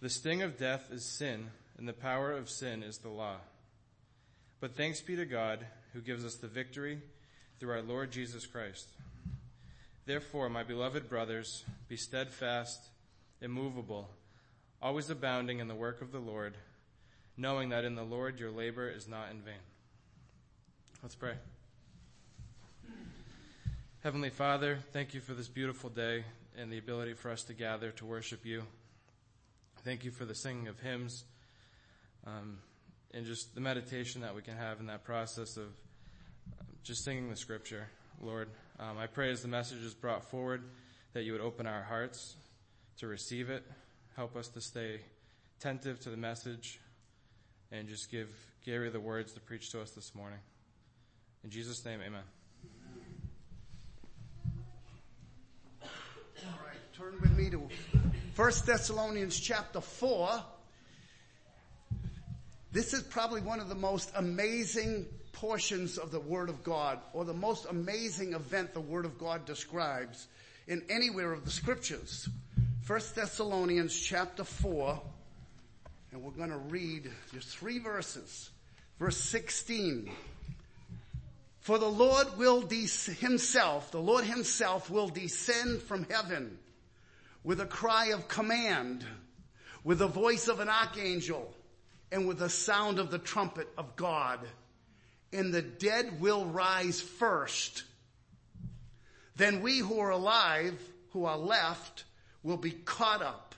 The sting of death is sin, and the power of sin is the law. But thanks be to God who gives us the victory through our Lord Jesus Christ. Therefore, my beloved brothers, be steadfast, immovable, always abounding in the work of the Lord, knowing that in the Lord your labor is not in vain. Let's pray. Heavenly Father, thank you for this beautiful day and the ability for us to gather to worship you. Thank you for the singing of hymns um, and just the meditation that we can have in that process of um, just singing the scripture, Lord. Um, I pray as the message is brought forward that you would open our hearts to receive it, help us to stay attentive to the message, and just give Gary the words to preach to us this morning. In Jesus' name, amen. All right, turn with me to 1 Thessalonians chapter 4. This is probably one of the most amazing portions of the Word of God, or the most amazing event the Word of God describes in anywhere of the Scriptures. 1 Thessalonians chapter 4, and we're going to read just three verses. Verse 16. For the Lord will himself, the Lord himself will descend from heaven with a cry of command, with the voice of an archangel, and with the sound of the trumpet of God. And the dead will rise first. Then we who are alive, who are left, will be caught up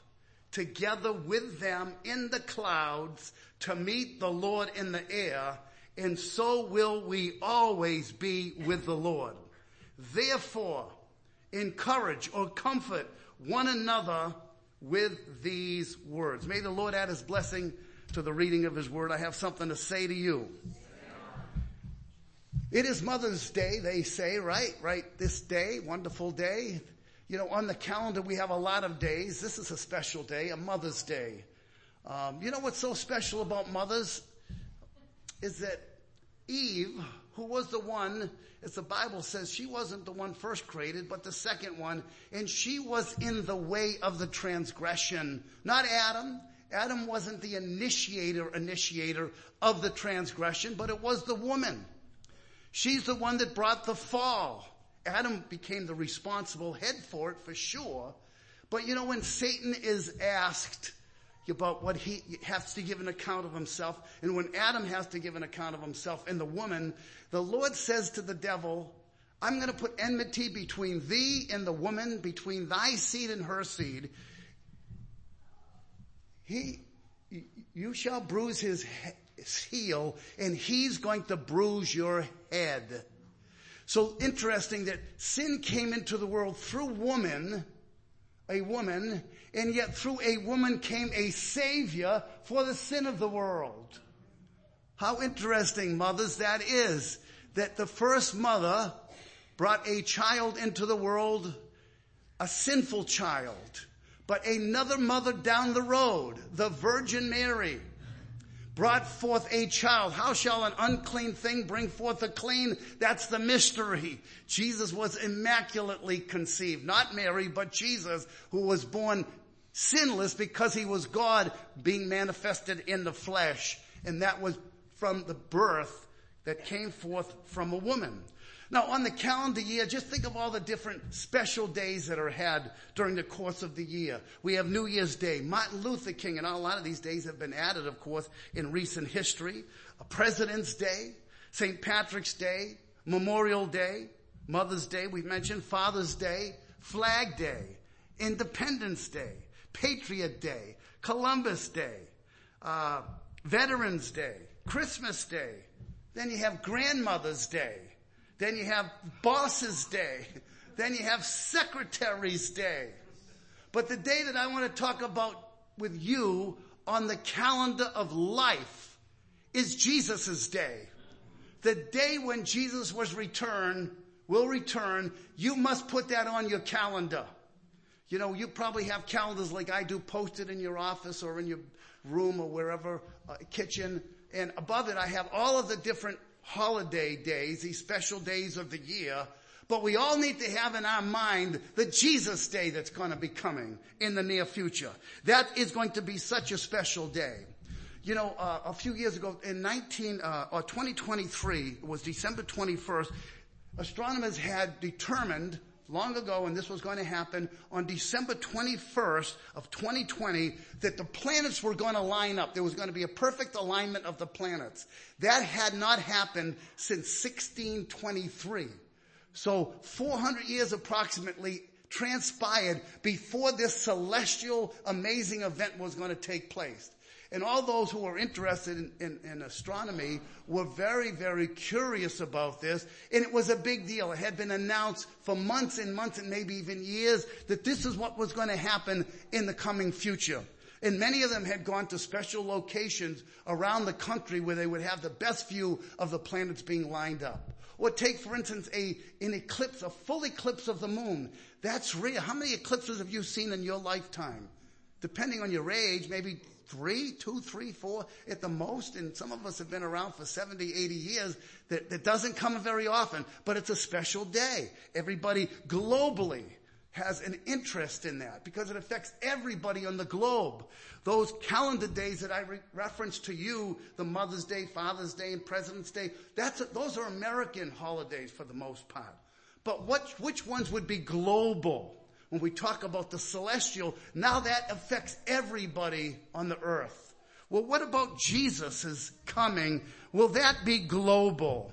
together with them in the clouds to meet the Lord in the air and so will we always be with the Lord. Therefore, encourage or comfort one another with these words. May the Lord add his blessing to the reading of his word. I have something to say to you. It is Mother's Day, they say, right? Right this day, wonderful day. You know, on the calendar we have a lot of days. This is a special day, a Mother's Day. Um, you know what's so special about mothers? Is that Eve, who was the one, as the Bible says, she wasn't the one first created, but the second one, and she was in the way of the transgression. Not Adam. Adam wasn't the initiator, initiator of the transgression, but it was the woman. She's the one that brought the fall. Adam became the responsible head for it for sure. But you know, when Satan is asked, about what he has to give an account of himself. And when Adam has to give an account of himself and the woman, the Lord says to the devil, I'm going to put enmity between thee and the woman, between thy seed and her seed. He, you shall bruise his heel and he's going to bruise your head. So interesting that sin came into the world through woman, a woman, and yet through a woman came a savior for the sin of the world. How interesting, mothers, that is, that the first mother brought a child into the world, a sinful child, but another mother down the road, the Virgin Mary, brought forth a child. How shall an unclean thing bring forth a clean? That's the mystery. Jesus was immaculately conceived. Not Mary, but Jesus, who was born sinless because he was God being manifested in the flesh. And that was from the birth that came forth from a woman. Now on the calendar year, just think of all the different special days that are had during the course of the year. We have New Year's Day, Martin Luther King, and a lot of these days have been added, of course, in recent history. A President's Day, St. Patrick's Day, Memorial Day, Mother's Day, we mentioned, Father's Day, Flag Day, Independence Day, Patriot Day, Columbus Day, uh, Veterans Day, Christmas Day. Then you have Grandmother's Day. Then you have Boss's Day. Then you have Secretary's Day. But the day that I want to talk about with you on the calendar of life is Jesus' day. The day when Jesus was returned, will return, you must put that on your calendar. You know, you probably have calendars like I do posted in your office or in your room or wherever, uh, kitchen. And above it, I have all of the different holiday days, these special days of the year. But we all need to have in our mind the Jesus day that's going to be coming in the near future. That is going to be such a special day. You know, uh, a few years ago in 19, uh, or 2023, it was December 21st, astronomers had determined long ago, and this was going to happen on December 21st of 2020, that the planets were going to line up. There was going to be a perfect alignment of the planets. That had not happened since 1623. So 400 years approximately transpired before this celestial amazing event was going to take place. And all those who were interested in, in, in, astronomy were very, very curious about this. And it was a big deal. It had been announced for months and months and maybe even years that this is what was going to happen in the coming future. And many of them had gone to special locations around the country where they would have the best view of the planets being lined up. Or take, for instance, a, an eclipse, a full eclipse of the moon. That's real. How many eclipses have you seen in your lifetime? Depending on your age, maybe three, two, three, four at the most. And some of us have been around for 70, 80 years. That, that doesn't come very often, but it's a special day. Everybody globally has an interest in that because it affects everybody on the globe. Those calendar days that I re- referenced to you, the Mother's Day, Father's Day, and President's Day, that's a, those are American holidays for the most part. But what, which ones would be global? When we talk about the celestial, now that affects everybody on the earth. Well, what about Jesus' coming? Will that be global?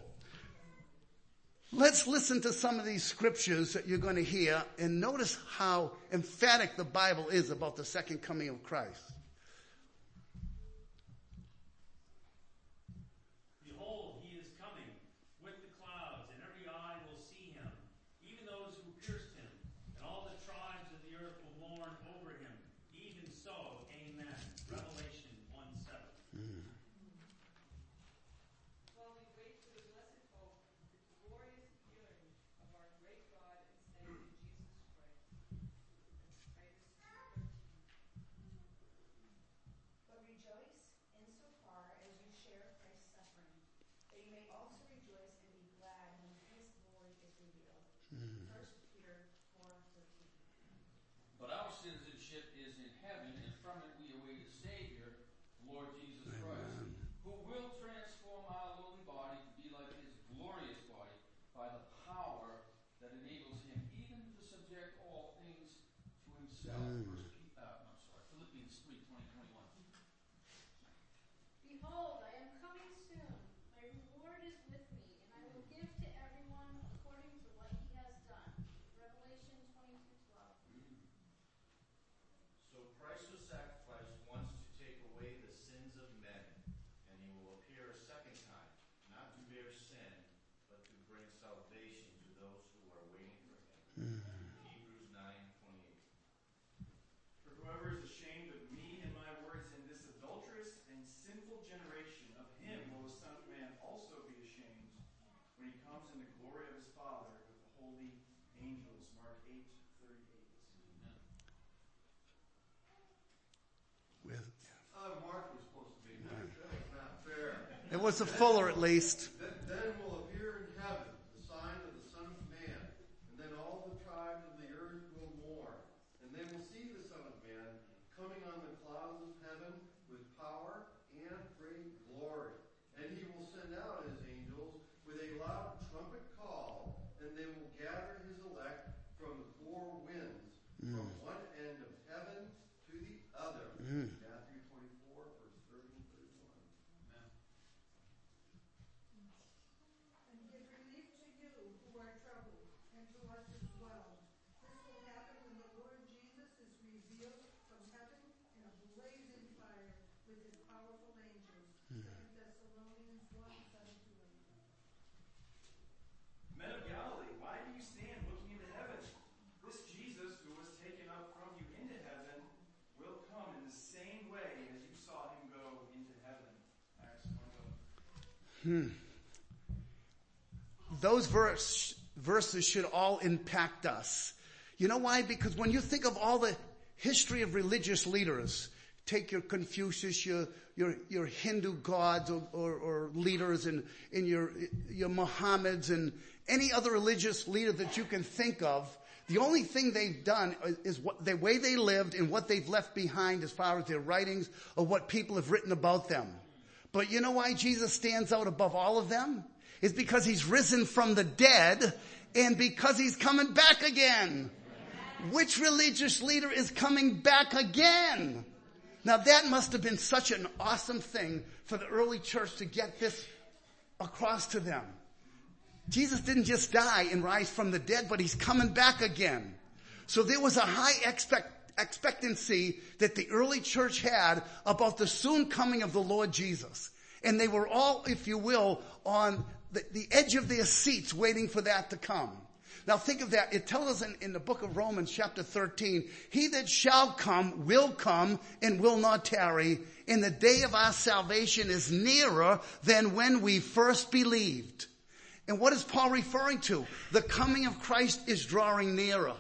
Let's listen to some of these scriptures that you're going to hear and notice how emphatic the Bible is about the second coming of Christ. It was a fuller at least. Hmm. Those verse, verses should all impact us. You know why? Because when you think of all the history of religious leaders, take your Confucius, your, your, your Hindu gods or, or, or leaders and, and your, your Mohammeds and any other religious leader that you can think of, the only thing they've done is what the way they lived and what they've left behind as far as their writings or what people have written about them. But you know why Jesus stands out above all of them? Is because he's risen from the dead and because he's coming back again. Which religious leader is coming back again? Now that must have been such an awesome thing for the early church to get this across to them. Jesus didn't just die and rise from the dead, but he's coming back again. So there was a high expect, expectancy that the early church had about the soon coming of the Lord Jesus. And they were all, if you will, on the, the edge of their seats waiting for that to come. Now think of that. It tells us in, in the book of Romans chapter 13, he that shall come will come and will not tarry. And the day of our salvation is nearer than when we first believed. And what is Paul referring to? The coming of Christ is drawing nearer.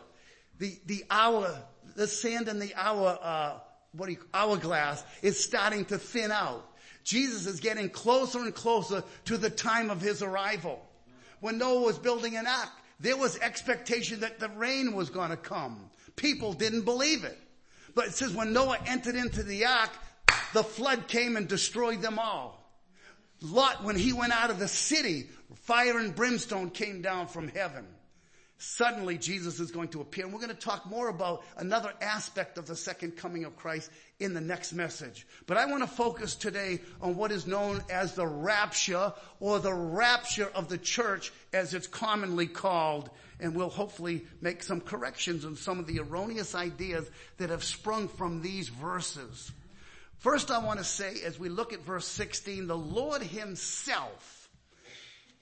The, the hour, the sand in the hour, uh, what you, hourglass is starting to thin out. Jesus is getting closer and closer to the time of his arrival. When Noah was building an ark, there was expectation that the rain was going to come. People didn't believe it. But it says when Noah entered into the ark, the flood came and destroyed them all. Lot, when he went out of the city, fire and brimstone came down from heaven. Suddenly Jesus is going to appear. And we're going to talk more about another aspect of the second coming of Christ in the next message. But I want to focus today on what is known as the rapture or the rapture of the church as it's commonly called. And we'll hopefully make some corrections on some of the erroneous ideas that have sprung from these verses. First, I want to say, as we look at verse 16, the Lord himself,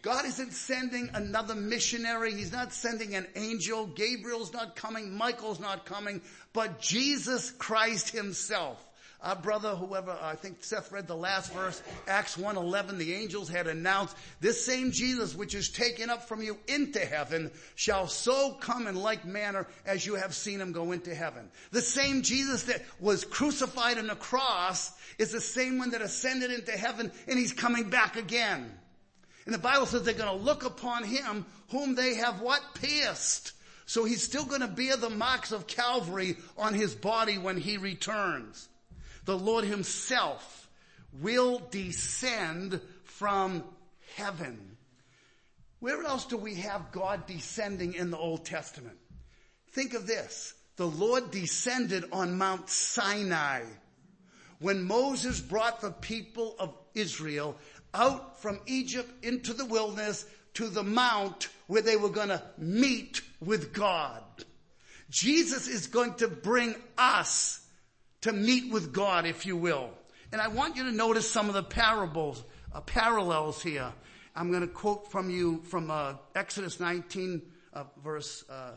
God isn't sending another missionary. He's not sending an angel. Gabriel's not coming. Michael's not coming, but Jesus Christ himself our brother, whoever, I think Seth read the last verse, Acts 1.11, the angels had announced, this same Jesus which is taken up from you into heaven shall so come in like manner as you have seen him go into heaven. The same Jesus that was crucified on the cross is the same one that ascended into heaven and he's coming back again. And the Bible says they're going to look upon him whom they have what? Pierced. So he's still going to bear the marks of Calvary on his body when he returns the Lord himself will descend from heaven. Where else do we have God descending in the Old Testament? Think of this. The Lord descended on Mount Sinai. When Moses brought the people of Israel out from Egypt into the wilderness to the mount where they were going to meet with God. Jesus is going to bring us to meet with God, if you will. And I want you to notice some of the parables, uh, parallels here. I'm going to quote from you from uh, Exodus 19, uh, verse uh,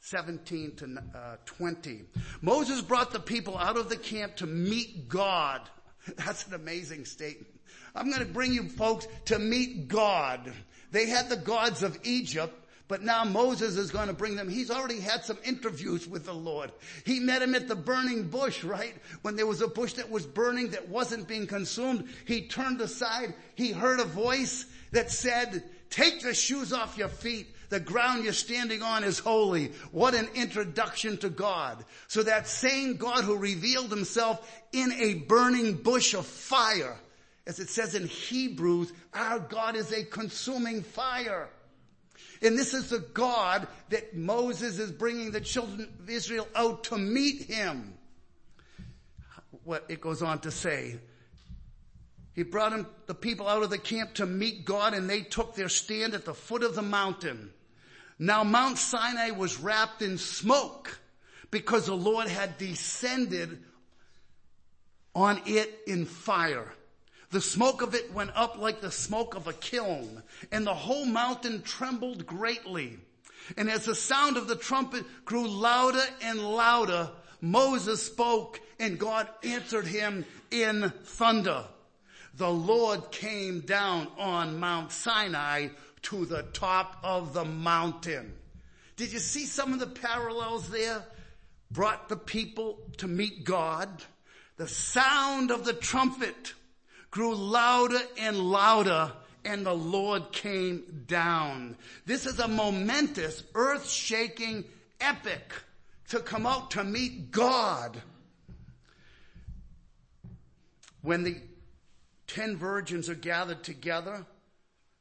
17 to uh, 20. Moses brought the people out of the camp to meet God. That's an amazing statement. I'm going to bring you folks to meet God. They had the gods of Egypt, but now Moses is going to bring them. He's already had some interviews with the Lord. He met him at the burning bush, right? When there was a bush that was burning that wasn't being consumed. He turned aside. He heard a voice that said, take the shoes off your feet. The ground you're standing on is holy. What an introduction to God. So that same God who revealed himself in a burning bush of fire, as it says in Hebrews, our God is a consuming fire. And this is the God that Moses is bringing the children of Israel out to meet him. What it goes on to say. He brought him, the people out of the camp to meet God and they took their stand at the foot of the mountain. Now Mount Sinai was wrapped in smoke because the Lord had descended on it in fire. The smoke of it went up like the smoke of a kiln, and the whole mountain trembled greatly. And as the sound of the trumpet grew louder and louder, Moses spoke and God answered him in thunder. the Lord came down on Mount Sinai to the top of the mountain. Did you see some of the parallels there? Brought the people to meet God. The sound of the trumpet grew louder and louder and the Lord came down. This is a momentous, earth shaking epic to come out to meet God. When the ten virgins are gathered together,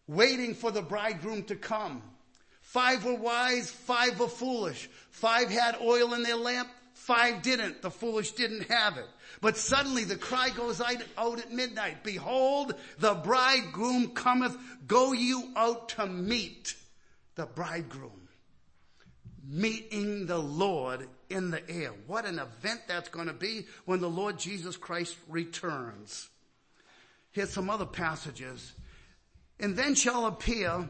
waiting for the bridegroom to come. Five were wise, five were foolish. Five had oil in their lamp, five didn't. The foolish didn't have it. But suddenly the cry goes out at midnight. Behold, the bridegroom cometh. Go you out to meet the bridegroom. Meeting the Lord in the air. What an event that's going to be when the Lord Jesus Christ returns. Here's some other passages. And then shall appear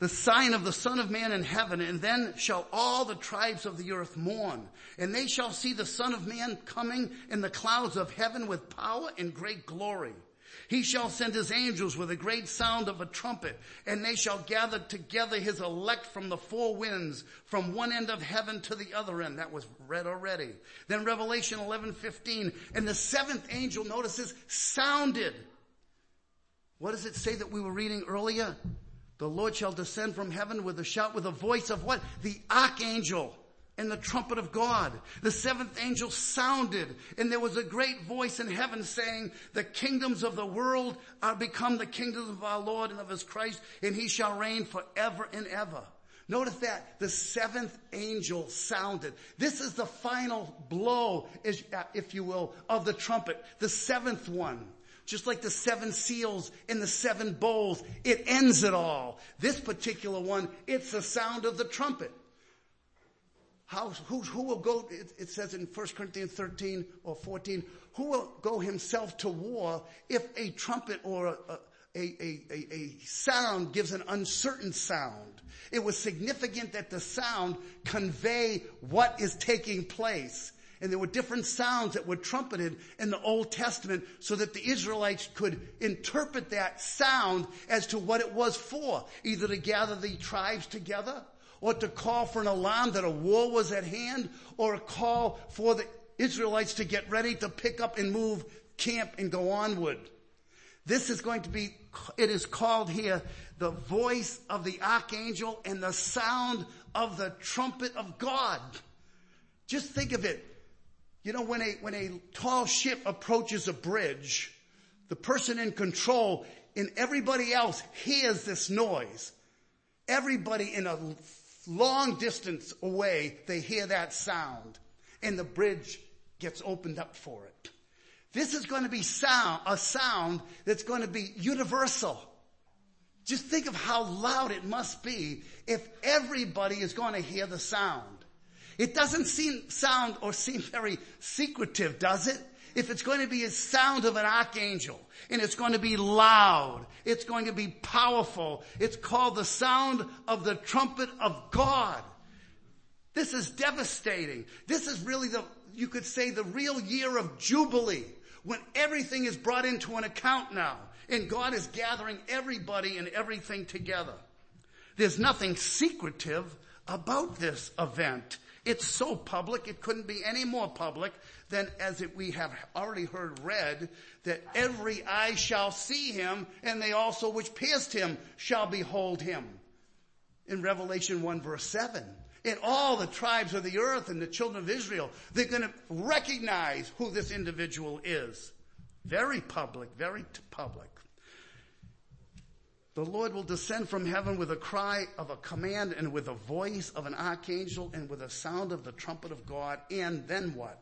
the sign of the Son of Man in heaven, and then shall all the tribes of the earth mourn. And they shall see the Son of Man coming in the clouds of heaven with power and great glory. He shall send his angels with a great sound of a trumpet, and they shall gather together his elect from the four winds, from one end of heaven to the other end. That was read already. Then Revelation 11, 15, and the seventh angel, notices, sounded. What does it say that we were reading earlier? The Lord shall descend from heaven with a shout, with a voice of what? The archangel and the trumpet of God. The seventh angel sounded and there was a great voice in heaven saying, the kingdoms of the world are become the kingdoms of our Lord and of his Christ and he shall reign forever and ever. Notice that the seventh angel sounded. This is the final blow, if you will, of the trumpet. The seventh one. Just like the seven seals and the seven bowls, it ends it all. This particular one, it's the sound of the trumpet. How, who, who will go, it, it says in 1 Corinthians 13 or 14, who will go himself to war if a trumpet or a, a, a, a, a sound gives an uncertain sound? It was significant that the sound convey what is taking place. And there were different sounds that were trumpeted in the Old Testament so that the Israelites could interpret that sound as to what it was for. Either to gather the tribes together or to call for an alarm that a war was at hand, or a call for the Israelites to get ready to pick up and move camp and go onward. This is going to be, it is called here the voice of the archangel and the sound of the trumpet of God. Just think of it. You know, when a, when a tall ship approaches a bridge, the person in control and everybody else hears this noise. Everybody in a long distance away, they hear that sound and the bridge gets opened up for it. This is going to be sound, a sound that's going to be universal. Just think of how loud it must be if everybody is going to hear the sound. It doesn't seem sound or seem very secretive, does it? if it's going to be a sound of an archangel and it's going to be loud, it's going to be powerful, it's called the sound of the trumpet of God. This is devastating. This is really the, you could say the real year of Jubilee when everything is brought into an account now and God is gathering everybody and everything together. There's nothing secretive about this event. It's so public, it couldn't be any more public than as it, we have already heard read, that every eye shall see him, and they also which pierced him shall behold him. In Revelation 1 verse 7. In all the tribes of the earth and the children of Israel, they're going to recognize who this individual is. Very public, very public. The Lord will descend from heaven with a cry of a command and with a voice of an archangel and with a sound of the trumpet of God. And then what?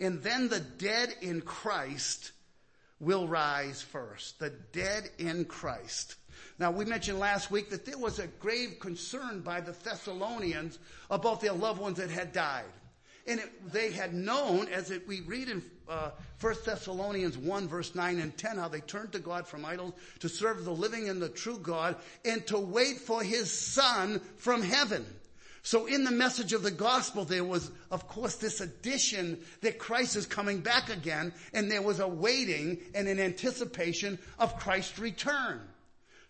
And then the dead in Christ will rise first. The dead in Christ. Now we mentioned last week that there was a grave concern by the Thessalonians about their loved ones that had died. And it, they had known, as it, we read in uh, 1 Thessalonians 1 verse 9 and 10, how they turned to God from idols to serve the living and the true God and to wait for his son from heaven. So in the message of the gospel, there was, of course, this addition that Christ is coming back again, and there was a waiting and an anticipation of Christ's return.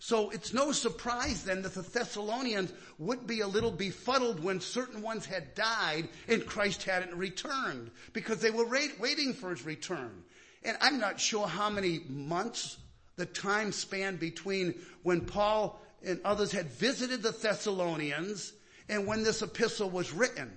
So it's no surprise then that the Thessalonians would be a little befuddled when certain ones had died and Christ hadn't returned because they were waiting for his return. And I'm not sure how many months the time span between when Paul and others had visited the Thessalonians and when this epistle was written.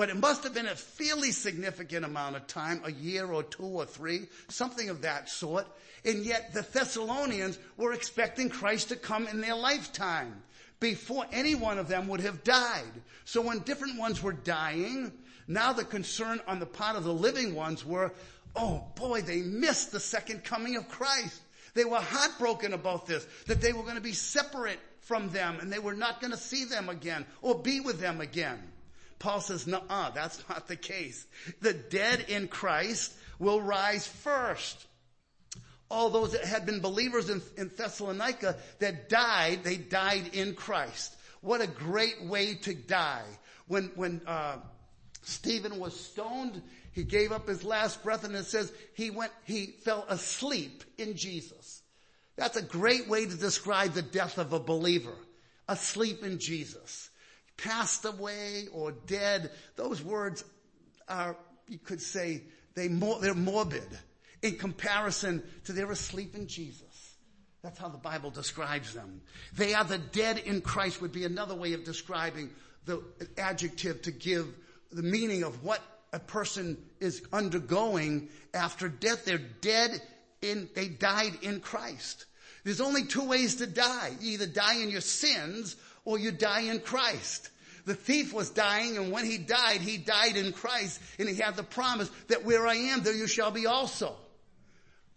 But it must have been a fairly significant amount of time, a year or two or three, something of that sort. And yet the Thessalonians were expecting Christ to come in their lifetime before any one of them would have died. So when different ones were dying, now the concern on the part of the living ones were, oh boy, they missed the second coming of Christ. They were heartbroken about this, that they were going to be separate from them and they were not going to see them again or be with them again. Paul says, no, ah that's not the case. The dead in Christ will rise first all those that had been believers in, in Thessalonica that died, they died in Christ. What a great way to die. When, when, uh, Stephen was stoned, he gave up his last breath and it says he went, he fell asleep in Jesus. That's a great way to describe the death of a believer. Asleep in Jesus. Passed away or dead. Those words are, you could say, they, they're morbid in comparison to they're asleep in Jesus. That's how the Bible describes them. They are the dead in Christ would be another way of describing the adjective to give the meaning of what a person is undergoing after death. They're dead in, they died in Christ. There's only two ways to die. You either die in your sins or you die in Christ. The thief was dying and when he died, he died in Christ and he had the promise that where I am, there you shall be also.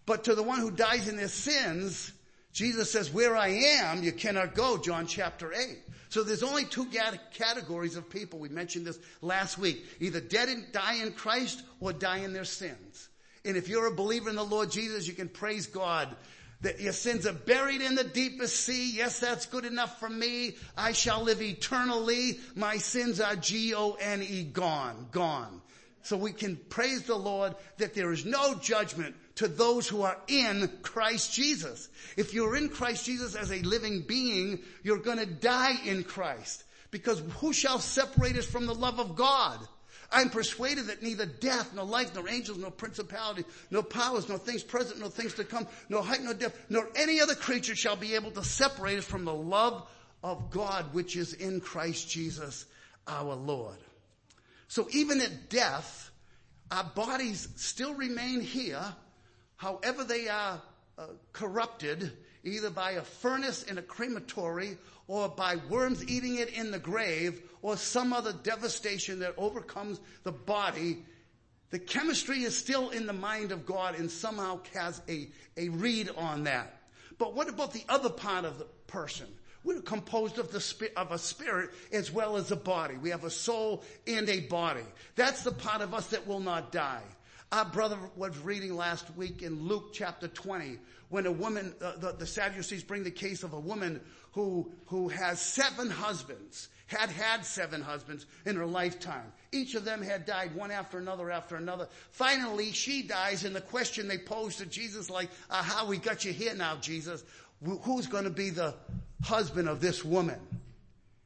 But to the one who dies in his sins, Jesus says, where I am, you cannot go, John chapter 8. So there's only two categories of people. We mentioned this last week. Either dead and die in Christ or die in their sins. And if you're a believer in the Lord Jesus, you can praise God that your sins are buried in the deepest sea. Yes, that's good enough for me. I shall live eternally. My sins are G-O-N-E gone, gone. So we can praise the Lord that there is no judgment to those who are in Christ Jesus. If you're in Christ Jesus as a living being, you're gonna die in Christ. Because who shall separate us from the love of God? I'm persuaded that neither death, nor life, nor angels, nor principalities, nor powers, nor things present, nor things to come, nor height, nor depth, nor any other creature shall be able to separate us from the love of God which is in Christ Jesus our Lord. So even at death, our bodies still remain here, however they are uh, corrupted, either by a furnace in a crematory or by worms eating it in the grave or some other devastation that overcomes the body. The chemistry is still in the mind of God and somehow has a, a read on that. But what about the other part of the person? We're composed of the of a spirit as well as a body. We have a soul and a body. That's the part of us that will not die. Our brother was reading last week in Luke chapter 20 when a woman, uh, the, the Sadducees bring the case of a woman who, who has seven husbands, had had seven husbands in her lifetime. Each of them had died one after another after another. Finally, she dies and the question they pose to Jesus like, uh, how we got you here now, Jesus? Who's going to be the husband of this woman?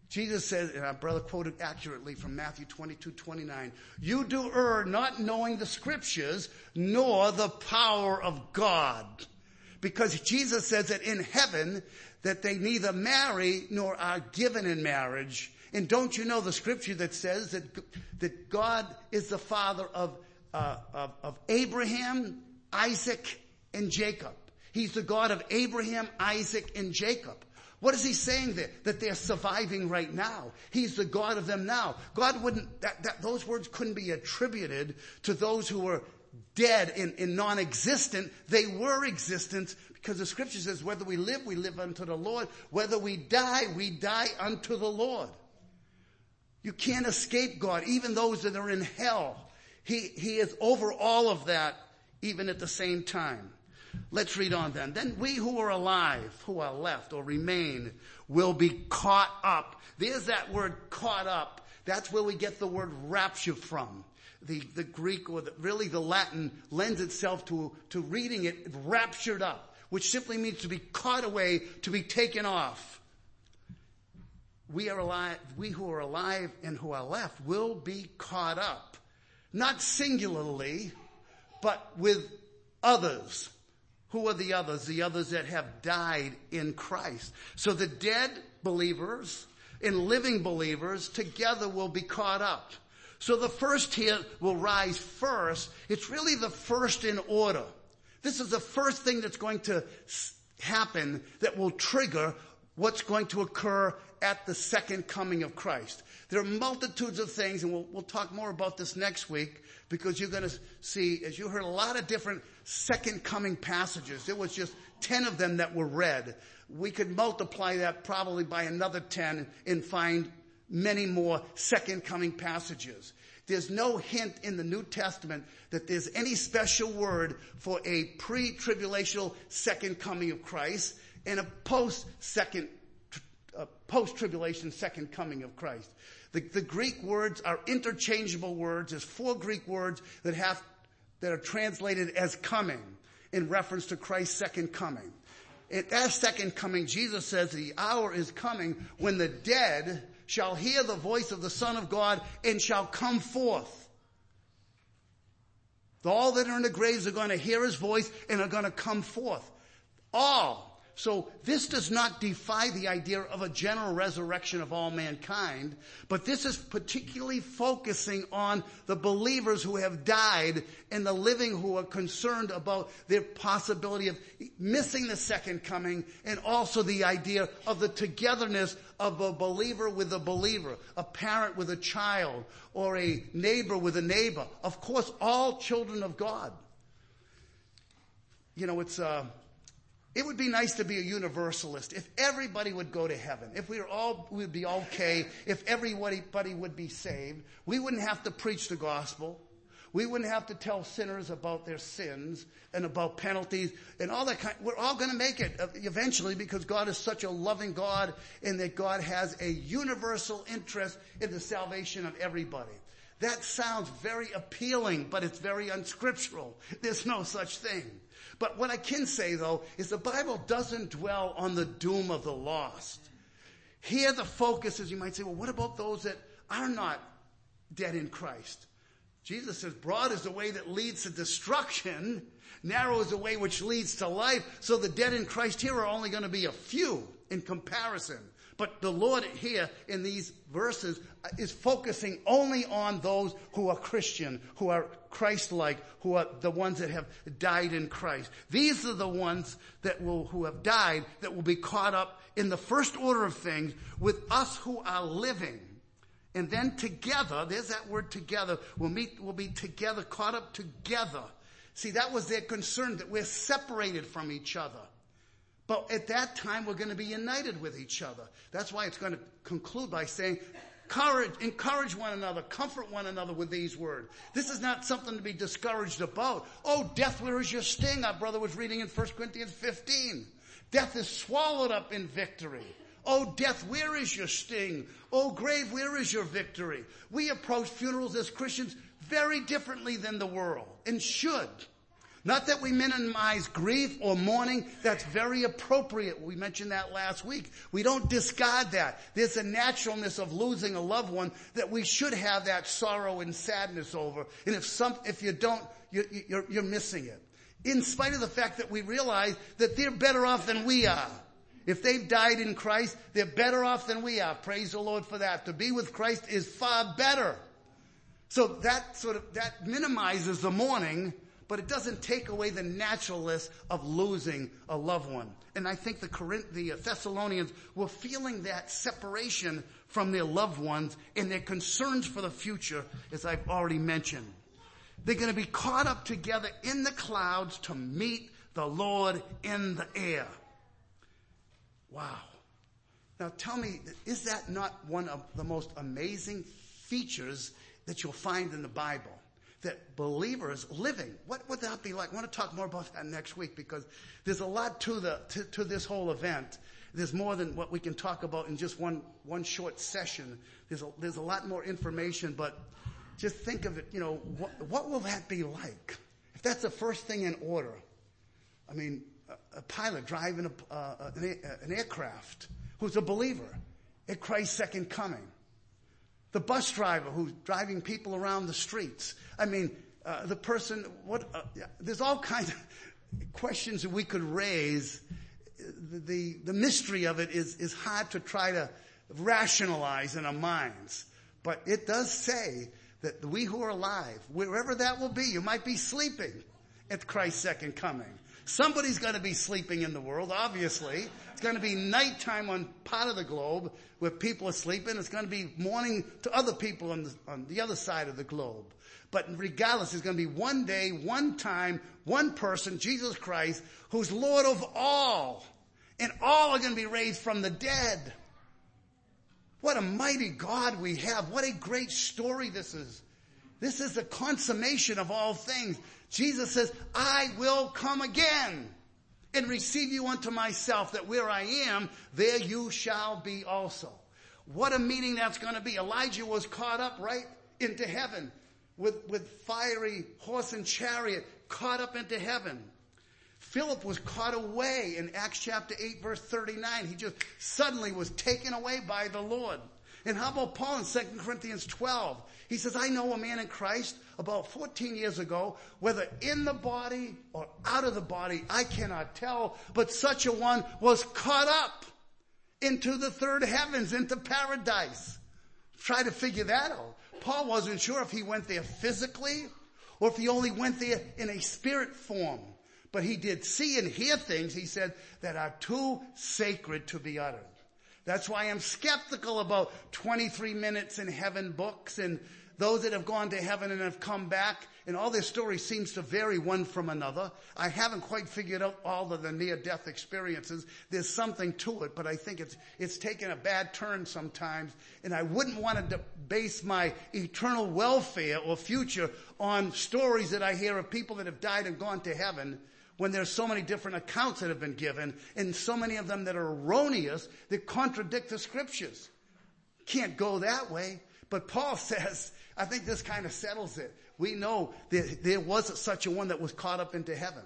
Jesus says, and our brother quoted accurately from Matthew 22, 29, you do err not knowing the scriptures nor the power of God. Because Jesus says that in heaven that they neither marry nor are given in marriage. And don't you know the scripture that says that, that God is the father of, uh, of, of Abraham, Isaac, and Jacob. He's the God of Abraham, Isaac, and Jacob. What is he saying there? That they're surviving right now. He's the God of them now. God wouldn't, that, that, those words couldn't be attributed to those who were dead and, and non-existent. They were existent because the scripture says whether we live, we live unto the Lord. Whether we die, we die unto the Lord. You can't escape God. Even those that are in hell, He, He is over all of that even at the same time. Let's read on then. Then we who are alive, who are left or remain, will be caught up. There's that word caught up. That's where we get the word rapture from. The, the Greek or the, really the Latin lends itself to, to reading it raptured up, which simply means to be caught away, to be taken off. We are alive, we who are alive and who are left will be caught up. Not singularly, but with others. Who are the others? The others that have died in Christ. So the dead believers and living believers together will be caught up. So the first here will rise first. It's really the first in order. This is the first thing that's going to happen that will trigger what's going to occur at the second coming of Christ. There are multitudes of things, and we'll, we'll talk more about this next week because you're going to see, as you heard, a lot of different second coming passages. There was just 10 of them that were read. We could multiply that probably by another 10 and find many more second coming passages. There's no hint in the New Testament that there's any special word for a pre-tribulational second coming of Christ and a post second, post-tribulation second coming of Christ. The, the Greek words are interchangeable words. There's four Greek words that have, that are translated as coming in reference to Christ's second coming. At that second coming, Jesus says the hour is coming when the dead shall hear the voice of the Son of God and shall come forth. All that are in the graves are going to hear his voice and are going to come forth. All. So this does not defy the idea of a general resurrection of all mankind, but this is particularly focusing on the believers who have died and the living who are concerned about their possibility of missing the second coming and also the idea of the togetherness of a believer with a believer, a parent with a child, or a neighbor with a neighbor. Of course, all children of God. You know, it's, uh, it would be nice to be a universalist. If everybody would go to heaven, if we were all, we'd be okay, if everybody would be saved, we wouldn't have to preach the gospel. We wouldn't have to tell sinners about their sins and about penalties and all that kind. We're all going to make it eventually because God is such a loving God and that God has a universal interest in the salvation of everybody. That sounds very appealing, but it's very unscriptural. There's no such thing. But what I can say though is the Bible doesn't dwell on the doom of the lost. Here the focus is you might say, well, what about those that are not dead in Christ? Jesus says, broad is the way that leads to destruction, narrow is the way which leads to life. So the dead in Christ here are only going to be a few in comparison. But the Lord here in these verses is focusing only on those who are Christian, who are Christ-like, who are the ones that have died in Christ. These are the ones that will, who have died, that will be caught up in the first order of things with us who are living. And then together, there's that word together, we'll meet, we'll be together, caught up together. See, that was their concern, that we're separated from each other. But at that time, we're going to be united with each other. That's why it's going to conclude by saying, Courage, encourage one another, comfort one another with these words. This is not something to be discouraged about. Oh, death, where is your sting? Our brother was reading in 1 Corinthians 15. Death is swallowed up in victory. Oh, death, where is your sting? Oh, grave, where is your victory? We approach funerals as Christians very differently than the world and should. Not that we minimize grief or mourning. That's very appropriate. We mentioned that last week. We don't discard that. There's a naturalness of losing a loved one that we should have that sorrow and sadness over. And if some, if you don't, you're, you're, you're missing it. In spite of the fact that we realize that they're better off than we are. If they've died in Christ, they're better off than we are. Praise the Lord for that. To be with Christ is far better. So that sort of, that minimizes the mourning but it doesn't take away the naturalness of losing a loved one. And I think the, Corinth, the Thessalonians were feeling that separation from their loved ones and their concerns for the future, as I've already mentioned. They're going to be caught up together in the clouds to meet the Lord in the air. Wow. Now tell me, is that not one of the most amazing features that you'll find in the Bible? That believers living, what would that be like? I want to talk more about that next week because there's a lot to the, to, to this whole event. There's more than what we can talk about in just one, one short session. There's a, there's a lot more information, but just think of it, you know, what, what will that be like? If that's the first thing in order. I mean, a, a pilot driving a, uh, an, an aircraft who's a believer at Christ's second coming. The bus driver who's driving people around the streets. I mean, uh, the person, what, uh, there's all kinds of questions that we could raise. The, the, the mystery of it is, is hard to try to rationalize in our minds. But it does say that we who are alive, wherever that will be, you might be sleeping at Christ's second coming. Somebody's going to be sleeping in the world, obviously. It's going to be nighttime on part of the globe where people are sleeping. It's going to be morning to other people on the, on the other side of the globe. But regardless, there's going to be one day, one time, one person, Jesus Christ, who's Lord of all. And all are going to be raised from the dead. What a mighty God we have. What a great story this is. This is the consummation of all things. Jesus says, I will come again and receive you unto myself, that where I am, there you shall be also. What a meeting that's going to be. Elijah was caught up right into heaven with, with fiery horse and chariot, caught up into heaven. Philip was caught away in Acts chapter 8 verse 39. He just suddenly was taken away by the Lord. And how about Paul in 2 Corinthians 12? He says, I know a man in Christ about 14 years ago, whether in the body or out of the body, I cannot tell, but such a one was caught up into the third heavens, into paradise. Try to figure that out. Paul wasn't sure if he went there physically or if he only went there in a spirit form. But he did see and hear things, he said, that are too sacred to be uttered. That's why I'm skeptical about 23 minutes in heaven books and those that have gone to heaven and have come back and all their story seems to vary one from another. I haven't quite figured out all of the near death experiences. There's something to it, but I think it's, it's taken a bad turn sometimes and I wouldn't want to base my eternal welfare or future on stories that I hear of people that have died and gone to heaven when there's so many different accounts that have been given and so many of them that are erroneous that contradict the scriptures. Can't go that way. But Paul says, I think this kind of settles it. We know that there was such a one that was caught up into heaven.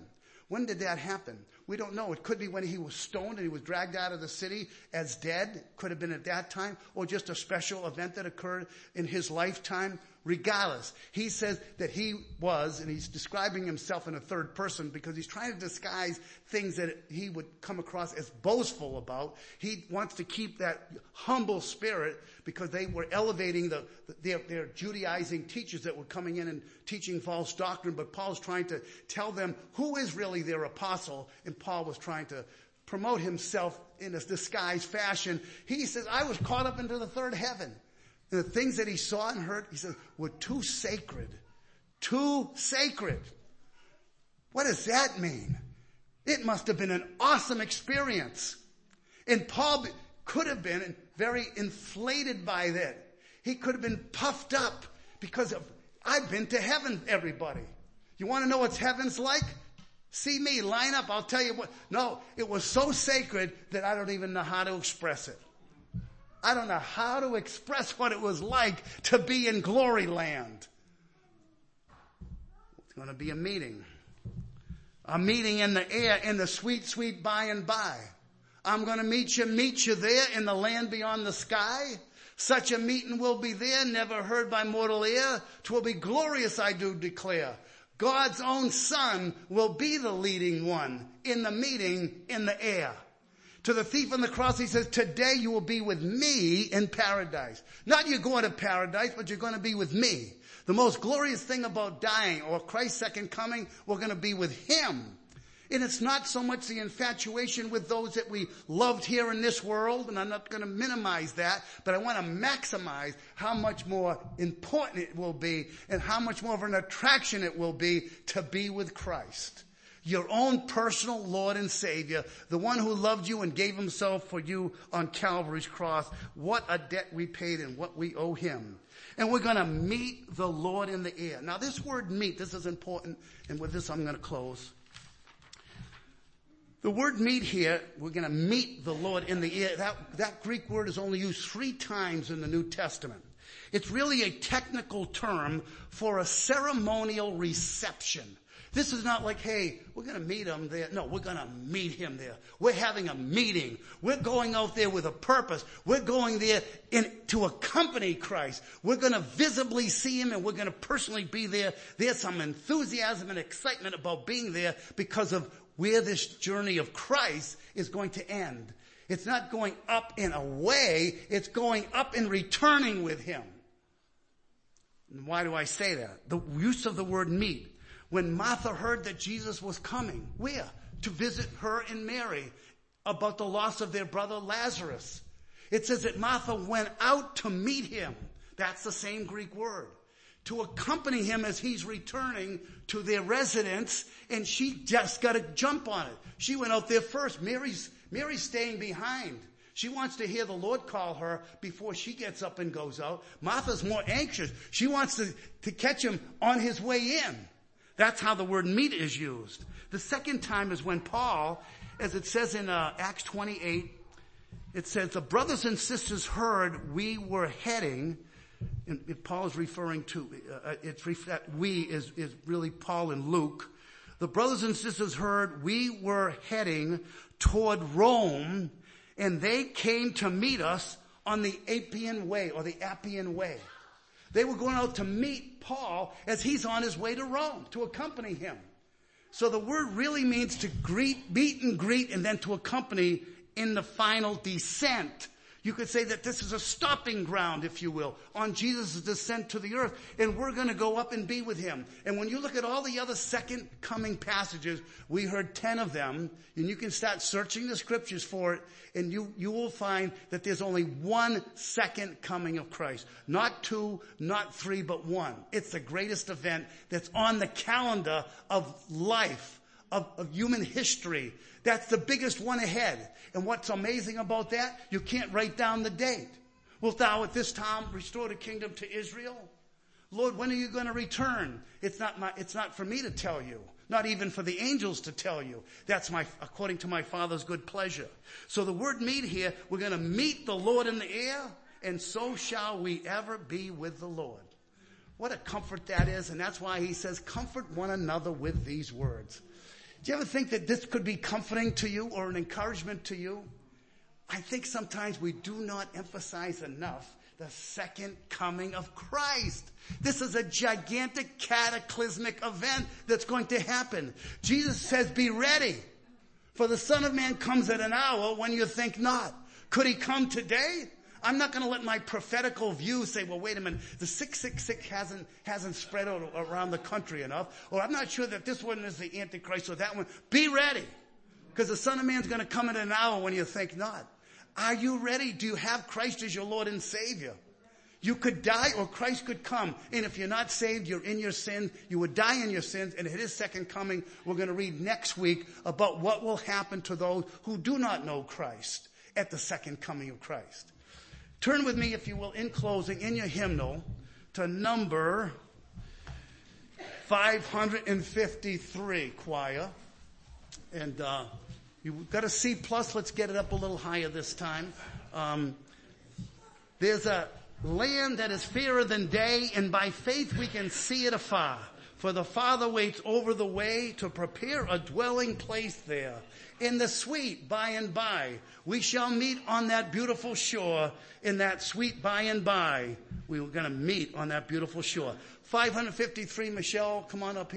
When did that happen? We don't know. It could be when he was stoned and he was dragged out of the city as dead. Could have been at that time or just a special event that occurred in his lifetime regardless. He says that he was, and he's describing himself in a third person because he's trying to disguise things that he would come across as boastful about. He wants to keep that humble spirit because they were elevating the, their, their Judaizing teachers that were coming in and teaching false doctrine, but Paul's trying to tell them who is really their apostle, and Paul was trying to promote himself in a disguised fashion. He says, I was caught up into the third heaven. And the things that he saw and heard, he said, were too sacred. Too sacred. What does that mean? It must have been an awesome experience. And Paul could have been very inflated by that. He could have been puffed up because of, I've been to heaven, everybody. You want to know what heaven's like? See me, line up, I'll tell you what. No, it was so sacred that I don't even know how to express it. I don't know how to express what it was like to be in glory land. It's going to be a meeting. A meeting in the air, in the sweet, sweet by and by. I'm going to meet you, meet you there in the land beyond the sky. Such a meeting will be there, never heard by mortal ear. Twill be glorious, I do declare. God's own son will be the leading one in the meeting in the air. To the thief on the cross, he says, today you will be with me in paradise. Not you're going to paradise, but you're going to be with me. The most glorious thing about dying or Christ's second coming, we're going to be with him. And it's not so much the infatuation with those that we loved here in this world, and I'm not going to minimize that, but I want to maximize how much more important it will be and how much more of an attraction it will be to be with Christ. Your own personal Lord and Savior, the one who loved you and gave himself for you on Calvary's cross. What a debt we paid and what we owe him. And we're going to meet the Lord in the air. Now this word meet, this is important, and with this I'm going to close. The word meet here, we're going to meet the Lord in the air. That, that Greek word is only used three times in the New Testament. It's really a technical term for a ceremonial reception. This is not like, hey, we're going to meet him there. No, we're going to meet him there. We're having a meeting. We're going out there with a purpose. We're going there in, to accompany Christ. We're going to visibly see him and we're going to personally be there. There's some enthusiasm and excitement about being there because of where this journey of Christ is going to end. It's not going up and away, it's going up and returning with Him. And why do I say that? The use of the word meet. When Martha heard that Jesus was coming, where? To visit her and Mary about the loss of their brother Lazarus. It says that Martha went out to meet him. That's the same Greek word to accompany him as he's returning to their residence and she just got to jump on it. She went out there first. Mary's, Mary's staying behind. She wants to hear the Lord call her before she gets up and goes out. Martha's more anxious. She wants to, to catch him on his way in. That's how the word meet is used. The second time is when Paul, as it says in uh, Acts 28, it says, the brothers and sisters heard we were heading and Paul is referring to, uh it's that we is, is really Paul and Luke. The brothers and sisters heard we were heading toward Rome and they came to meet us on the Appian Way or the Appian Way. They were going out to meet Paul as he's on his way to Rome to accompany him. So the word really means to greet, meet and greet and then to accompany in the final descent you could say that this is a stopping ground, if you will, on Jesus' descent to the earth, and we're gonna go up and be with Him. And when you look at all the other second coming passages, we heard ten of them, and you can start searching the scriptures for it, and you, you will find that there's only one second coming of Christ. Not two, not three, but one. It's the greatest event that's on the calendar of life of, of human history. That's the biggest one ahead. And what's amazing about that? You can't write down the date. Wilt thou at this time restore the kingdom to Israel? Lord, when are you going to return? It's not my, it's not for me to tell you. Not even for the angels to tell you. That's my, according to my Father's good pleasure. So the word meet here, we're going to meet the Lord in the air, and so shall we ever be with the Lord. What a comfort that is, and that's why he says, comfort one another with these words. Do you ever think that this could be comforting to you or an encouragement to you? I think sometimes we do not emphasize enough the second coming of Christ. This is a gigantic cataclysmic event that's going to happen. Jesus says, be ready. For the Son of Man comes at an hour when you think not. Could he come today? I'm not going to let my prophetical view say, well, wait a minute, the 666 hasn't, hasn't spread out around the country enough, or I'm not sure that this one is the Antichrist or that one. Be ready. Because the Son of Man's going to come in an hour when you think not. Are you ready? Do you have Christ as your Lord and Savior? You could die or Christ could come. And if you're not saved, you're in your sin. You would die in your sins. And at his second coming, we're going to read next week about what will happen to those who do not know Christ at the second coming of Christ. Turn with me, if you will, in closing, in your hymnal, to number 553, choir. And uh, you've got a C plus. Let's get it up a little higher this time. Um, there's a land that is fairer than day, and by faith we can see it afar. For the Father waits over the way to prepare a dwelling place there in the sweet by and by. We shall meet on that beautiful shore in that sweet by and by. We were going to meet on that beautiful shore. 553, Michelle, come on up here.